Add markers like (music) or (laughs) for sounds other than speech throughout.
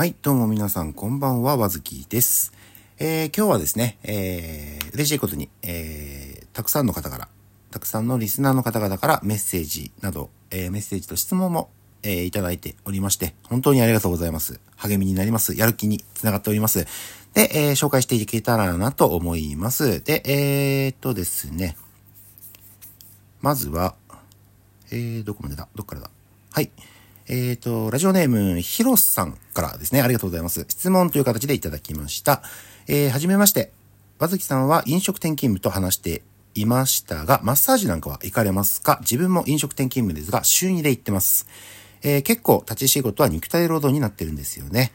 はい、どうも皆さん、こんばんは、わずきです。えー、今日はですね、えー、嬉しいことに、えー、たくさんの方から、たくさんのリスナーの方々からメッセージなど、えー、メッセージと質問も、えー、いただいておりまして、本当にありがとうございます。励みになります。やる気につながっております。で、えー、紹介していけたらなと思います。で、えーっとですね、まずは、えー、どこまでだ？どっからだ？はい。えっ、と、ラジオネーム、ヒロさんからですね、ありがとうございます。質問という形でいただきました。えー、はじめまして。和月さんは飲食店勤務と話していましたが、マッサージなんかは行かれますか？自分も飲食店勤務ですが、週2で行ってます。えー、結構立ち仕事は肉体労働になってるんですよね。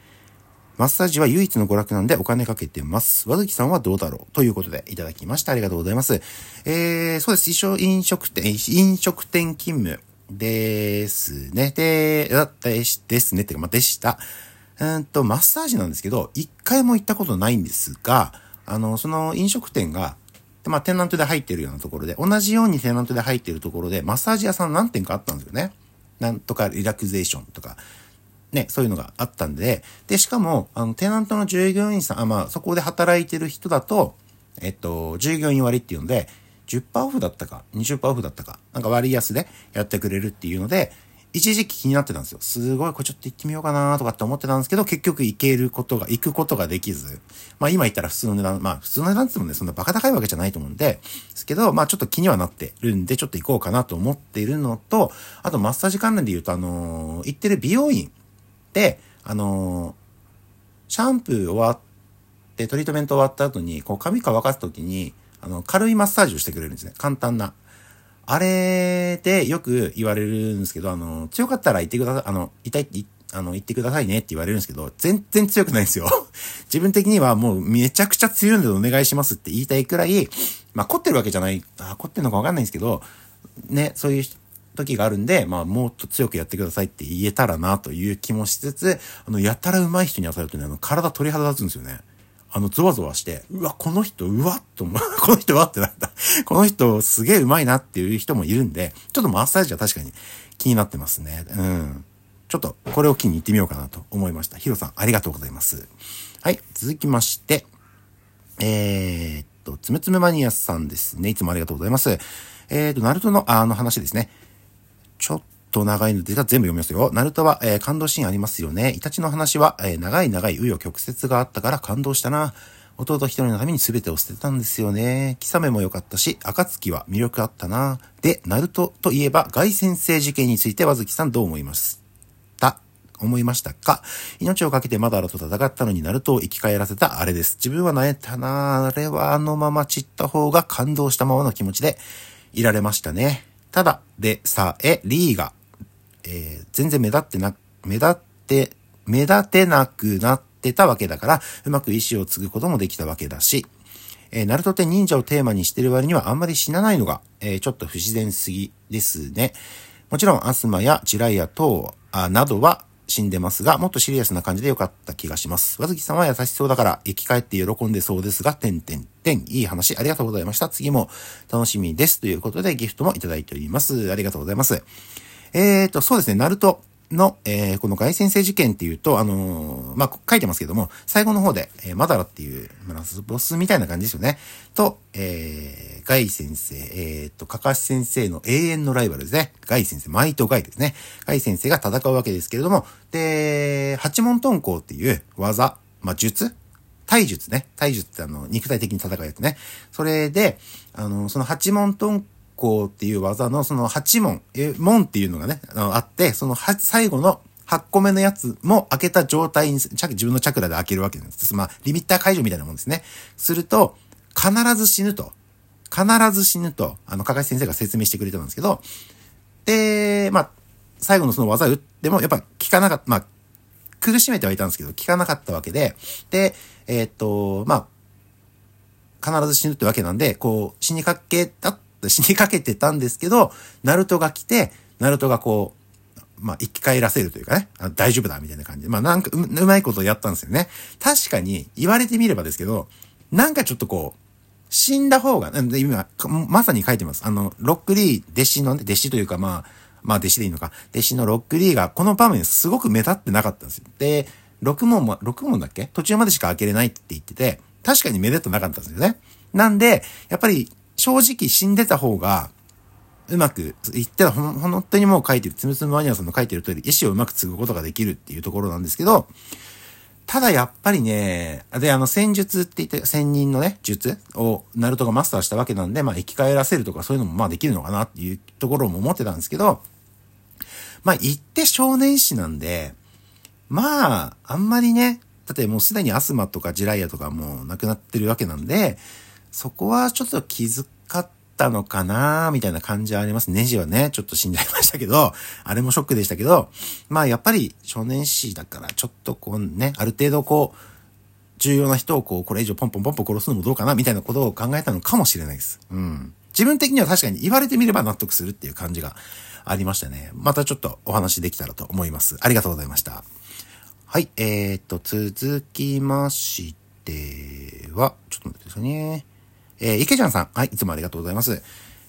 マッサージは唯一の娯楽なんでお金かけてます。和月さんはどうだろう？ということでいただきました。ありがとうございます。えー、そうです。一生飲食店、飲食店勤務ですね。で、だですですね。ってか、ま、でした。うんと、マッサージなんですけど、一回も行ったことないんですが、あの、その飲食店が、まあ、テナントで入ってるようなところで、同じようにテナントで入ってるところで、マッサージ屋さん何店かあったんですよね。なんとかリラクゼーションとか、ね、そういうのがあったんで、で、しかも、あの、テナントの従業員さん、あ、まあ、そこで働いてる人だと、えっと、従業員割っていうので、10%オフだったか、20%オフだったか、なんか割安でやってくれるっていうので、一時期気になってたんですよ。すごい、これちょっと行ってみようかなとかって思ってたんですけど、結局行けることが、行くことができず、まあ今言ったら普通の値段、まあ普通の値段って言ってもね、そんなバカ高いわけじゃないと思うんで、ですけど、まあちょっと気にはなってるんで、ちょっと行こうかなと思っているのと、あとマッサージ関連で言うと、あのー行ってる美容院で、あのーシャンプー終わって、トリートメント終わった後に、こう髪乾かすときに、あの、軽いマッサージをしてくれるんですね。簡単な。あれでよく言われるんですけど、あの、強かったら言ってください、あの、痛いって、あの、言ってくださいねって言われるんですけど、全然強くないんですよ。(laughs) 自分的にはもうめちゃくちゃ強いのでお願いしますって言いたいくらい、まあ、凝ってるわけじゃない、あ、凝ってるのかわかんないんですけど、ね、そういう時があるんで、まあ、もっと強くやってくださいって言えたらなという気もしつつ、あの、やたら上手い人に当たるとね、あの、体鳥肌立つんですよね。あの、ゾワゾワして、うわ、この人、うわっと思う、(laughs) この人はってなった。この人、すげえ上手いなっていう人もいるんで、ちょっとマッサージは確かに気になってますね。うん。ちょっと、これを機に行ってみようかなと思いました。ヒロさん、ありがとうございます。はい、続きまして、えー、っと、つむつむマニアさんですね。いつもありがとうございます。えー、っと、ナルトの、あの話ですね。ちょっと長いので、全部読みますよ。ナルトは、えー感動シーンありますよね。イタチの話は、えー長い長い紆余曲折があったから感動したな。弟一人のために全てを捨てたんですよね。キサメも良かったし、暁は魅力あったな。で、ナルトといえば、外先生事件について、和月さんどう思いますた？思いましたか？命をかけてマダラと戦ったのにナルトを生き返らせたあれです。自分は泣いたなあれはあのまま散った方が感動したままの気持ちでいられましたね。ただでさえ、リーが、えー全然目立ってな、目立って、目立てなくなってたわけだから、うまく意志を継ぐこともできたわけだし、えーナルトって忍者をテーマにしてる割にはあんまり死なないのが、えーちょっと不自然すぎですね。もちろん、アスマやチライヤ等あなどは死んでますが、もっとシリアスな感じでよかった気がします。和月さんは優しそうだから、生き返って喜んでそうですが、てんてんてん、いい話ありがとうございました。次も楽しみです。ということで、ギフトもいただいております。ありがとうございます。えーと、そうですね、ナルトの、えーこの外先生事件っていうと、あのーまあ、書いてますけども、最後の方で、えーマダラっていう、まあラスボスみたいな感じですよね。と、えー、ガイ先生、えーと、カカシ先生の永遠のライバルですね。ガイ先生、マイトガイですね。ガイ先生が戦うわけですけれども、で、八門遁甲っていう技、まあ、術？体術ね。体術ってあの、肉体的に戦うやつね。それで、あの、その八門遁甲っていう技のその八門、え、門っていうのがね、ああって、その最後の8個目のやつも開けた状態に、自分のチャクラで開けるわけなんです。まあ、リミッター解除みたいなもんですね。すると、必ず死ぬと。必ず死ぬと、あの、かかし先生が説明してくれてたんですけど、で、まあ、最後のその技を打っても、やっぱ効かなかった、まあ、苦しめてはいたんですけど、効かなかったわけで、で、えーっと、まあ、必ず死ぬってわけなんで、こう、死にかけた、死にかけてたんですけど、ナルトが来て、ナルトがこう、まあ、生き返らせるというかね、あ大丈夫だ、みたいな感じで。まあ、なんかう、うまいことやったんですよね。確かに、言われてみればですけど、なんかちょっとこう、死んだ方が、なんで今、まさに書いてます。あの、ロックリー、弟子のね、弟子というかまあ、まあ弟子でいいのか。弟子のロックリーが、この場面すごく目立ってなかったんですよ。で、6問も、6問だっけ？途中までしか開けれないって言ってて、確かにめでたなかったんですよね。なんで、やっぱり正直死んでた方が、うまく言ってた、本当にもう書いてる、つむつむマニアさんの書いてる通り、意思をうまく継ぐことができるっていうところなんですけど、ただやっぱりね、で、あの、戦術って言って、仙人のね、術を、ナルトがマスターしたわけなんで、まあ、生き返らせるとかそういうのもまあできるのかなっていうところも思ってたんですけど、まあ、言って少年誌なんで、まあ、あんまりね、だってもうすでにアスマとかジライアとかもう亡くなってるわけなんで、そこはちょっと気づ遣ったのかなみたいな感じはあります。ネジはね、ちょっと死んじゃいましたけど、あれもショックでしたけど、まあやっぱり少年誌だからちょっとこうね、ある程度こう、重要な人をこう、これ以上ポンポンポンポン殺すのもどうかなみたいなことを考えたのかもしれないです。うん。自分的には確かに言われてみれば納得するっていう感じがありましたね。またちょっとお話できたらと思います。ありがとうございました。はい、えーと、続きましては、ちょっと待ってくださいね。えー、池ちゃんさん。はい、いつもありがとうございます。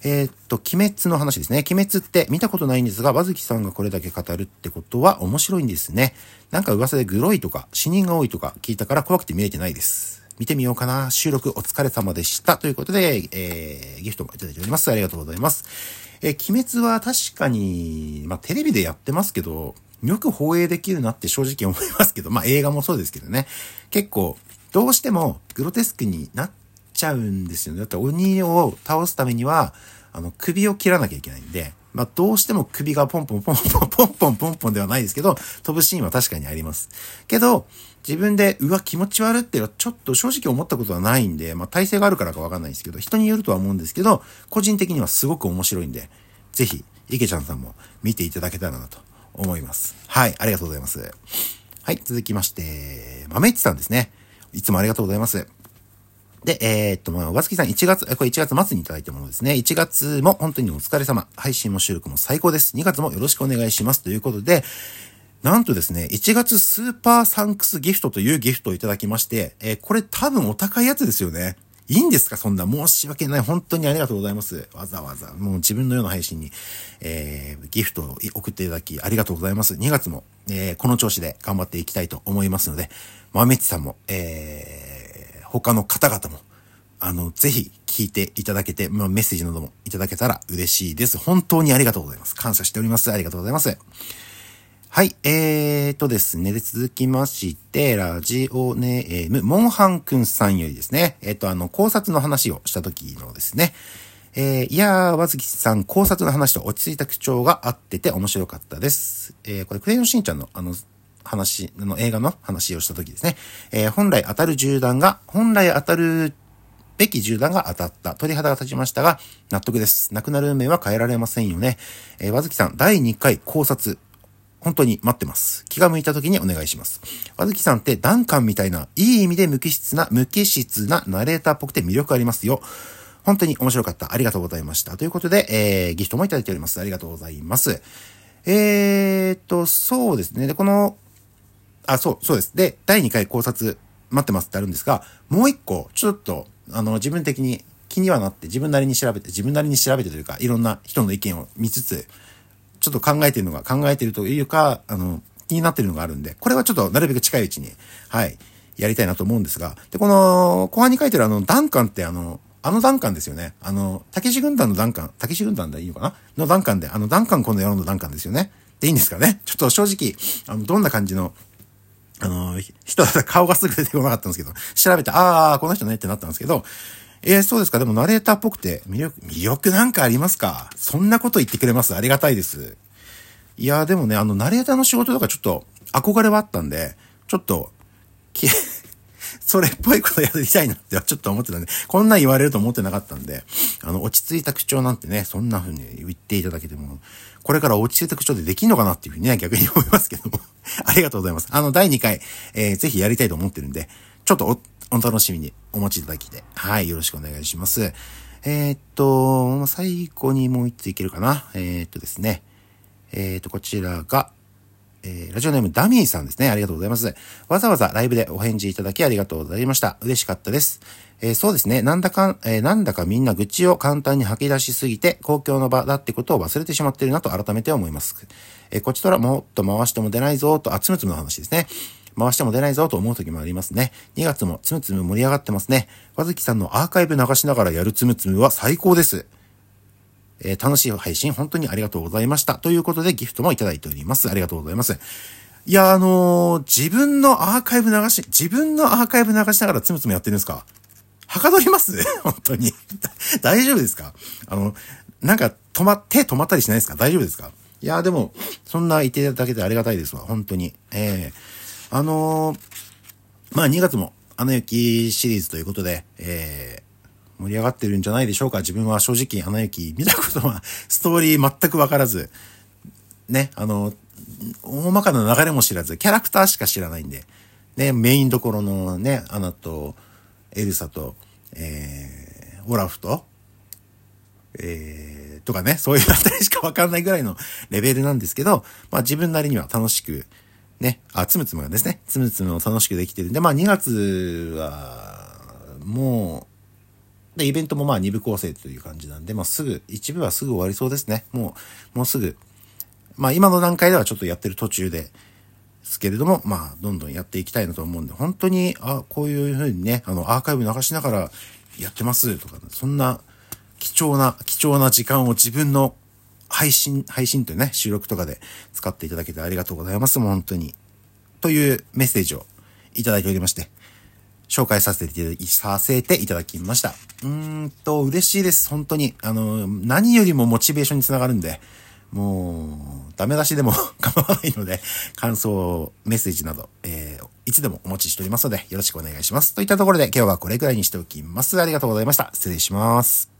えー、っと、鬼滅の話ですね。鬼滅って見たことないんですが、和月さんがこれだけ語るってことは面白いんですね。なんか噂でグロいとか死人が多いとか聞いたから怖くて見れてないです。見てみようかな。収録お疲れ様でした。ということで、えー、ギフトもいただいております。ありがとうございます。えー、鬼滅は確かに、まあ、テレビでやってますけど、よく放映できるなって正直思いますけど、まあ、映画もそうですけどね。結構、どうしてもグロテスクになっちゃうんですよね。だって鬼を倒すためには、あの、首を切らなきゃいけないんで、まあ、どうしても首がポンポンポンポンポンポンポンポンではないですけど、飛ぶシーンは確かにあります。けど、自分で、うわ、気持ち悪っていうのはちょっと正直思ったことはないんで、まあ、体勢があるからかわかんないですけど、人によるとは思うんですけど、個人的にはすごく面白いんで、ぜひ、池ちゃんさんも見ていただけたらなと思います。はい、ありがとうございます。はい、続きまして、豆市さんですね。いつもありがとうございます。で、えー、っと、まあ、わずきさん1月、これ1月末にいただいたものですね。1月も本当にお疲れ様。配信も収録も最高です。2月もよろしくお願いします。ということで、なんとですね、1月スーパーサンクスギフトというギフトをいただきまして、えー、これ多分お高いやつですよね。いいんですか？そんな申し訳ない。本当にありがとうございます。わざわざ、もう自分のような配信に、えー、ギフトを送っていただき、ありがとうございます。2月も、えー、この調子で頑張っていきたいと思いますので、まめちさんも、えー、他の方々も、あの、ぜひ聞いていただけて、まあ、メッセージなどもいただけたら嬉しいです。本当にありがとうございます。感謝しております。ありがとうございます。はい、えーとですね、で続きまして、ラジオネーム、モンハンくんさんよりですね、えっ、ー、と、あの、考察の話をした時のですね、えー、いやー、わずきさん、考察の話と落ち着いた口調があってて面白かったです。えー、これ、クレヨンしんちゃんの、あの、話、あの、映画の話をした時ですね。えー、本来当たる銃弾が、本来当たるべき銃弾が当たった。鳥肌が立ちましたが、納得です。亡くなる運命は変えられませんよね。えー、わずきさん、第2回考察。本当に待ってます。気が向いた時にお願いします。わずきさんってダンカンみたいな、いい意味で無機質な、無機質なナレーターっぽくて魅力ありますよ。本当に面白かった。ありがとうございました。ということで、えー、ギフトもいただいております。ありがとうございます。えーと、そうですね。で、この、あ、そう、そうです。で、第2回考察待ってますってあるんですが、もう一個、ちょっと、あの、自分的に気にはなって自分なりに調べて、自分なりに調べてというか、いろんな人の意見を見つつ、ちょっと考えてるのが、考えてるというか、あの、気になってるのがあるんで、これはちょっとなるべく近いうちに、はい、やりたいなと思うんですが、で、この、後半に書いてるあの、ダンカンってあの、あのダンカンですよね。あの、たけし軍団のダンカン、たけし軍団でいいのかな？のダンカンで、あの、ダンカンこの野郎のダンカンですよね。でいいんですかね？ちょっと正直、あの、どんな感じのあの、人だったら顔がすぐ出てこなかったんですけど、調べて、ああ、この人ねってなったんですけど、えー、そうですか？でもナレーターっぽくて魅力、魅力なんかありますか？そんなこと言ってくれます？ありがたいです。いや、でもね、あの、ナレーターの仕事とかちょっと憧れはあったんで、ちょっと、それっぽいことやりたいなってはちょっと思ってたんで、こんな言われると思ってなかったんで、あの、落ち着いた口調なんてね、そんな風に言っていただけても、これから落ち着いた口調でできんのかなっていうふうにね、逆に思いますけども。(laughs) ありがとうございます。あの、第2回、えー、ぜひやりたいと思ってるんで、ちょっとお、お楽しみにお待ちいただきで、はい、よろしくお願いします。えー、っと、最後にもう一ついけるかな。えー、っとですね。えー、っと、こちらが、えー、ラジオネームダミーさんですね。ありがとうございます。わざわざライブでお返事いただきありがとうございました。嬉しかったです。えー、そうですね。なんだか、えー、なんだかみんな愚痴を簡単に吐き出しすぎて、公共の場だってことを忘れてしまってるなと改めて思います。えー、こちとらもっと回しても出ないぞと、あ、つむつむの話ですね。回しても出ないぞと思う時もありますね。2月もつむつむ盛り上がってますね。わずきさんのアーカイブ流しながらやるつむつむは最高です。えー、楽しい配信本当にありがとうございました。ということでギフトもいただいております。ありがとうございます。いや、あのー、自分のアーカイブ流し、自分のアーカイブ流しながらつむつむやってるんですか？はかどります？(laughs) 本当に。(laughs) 大丈夫ですか？あの、なんか止ま、手止まったりしないですか？大丈夫ですか？いや、でも、そんな言っていただけてありがたいですわ。本当に。ええー、あのー、まあ2月も、アナ雪シリーズということで、えー、盛り上がってるんじゃないでしょうか。自分は正直、アナ雪見たことは、ストーリー全くわからず、ね、あの、大まかな流れも知らず、キャラクターしか知らないんで、ね、メインどころのね、アナと、エルサと、えー、オラフと、えー、とかね、そういうあたりしかわかんないぐらいのレベルなんですけど、まあ自分なりには楽しく、ね、あ、つむつむがですね、つむつむを楽しくできてるんで、まあ2月は、もう、で、イベントもまあ2部構成という感じなんで、まあすぐ、一部はすぐ終わりそうですね。もう、もうすぐ、まあ今の段階ではちょっとやってる途中で、ですけれども、まあ、どんどんやっていきたいなと思うんで、本当に、あ、こういうふうにね、あの、アーカイブ流しながらやってますとか、そんな貴重な、貴重な時間を自分の配信、配信というね、収録とかで使っていただけてありがとうございます。もう本当に。というメッセージをいただいておりまして、紹介させてさせていただきました。うーんと、嬉しいです。本当に。あの、何よりもモチベーションにつながるんで、もう、ダメ出しでも (laughs) 構わないので、感想、メッセージなど、えー、いつでもお持ちしておりますので、よろしくお願いします。といったところで、今日はこれくらいにしておきます。ありがとうございました。失礼します。